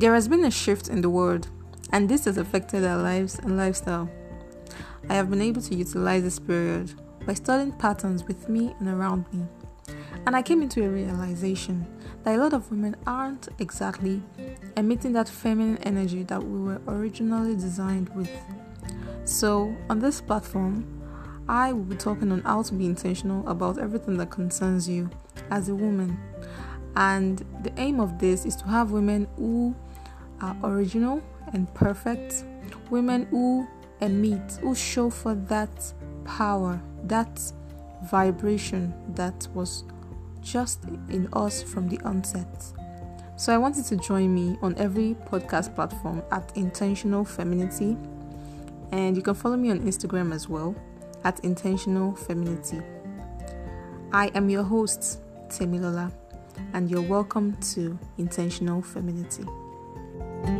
There has been a shift in the world, and this has affected our lives and lifestyle. I have been able to utilize this period by studying patterns with me and around me. And I came into a realization that a lot of women aren't exactly emitting that feminine energy that we were originally designed with. So, on this platform, I will be talking on how to be intentional about everything that concerns you as a woman. And the aim of this is to have women who are original and perfect, women who emit, who show for that power, that vibration that was just in us from the onset. So I wanted to join me on every podcast platform at Intentional Femininity. And you can follow me on Instagram as well at Intentional Femininity. I am your host, Temilola, and you're welcome to Intentional Femininity. Bye.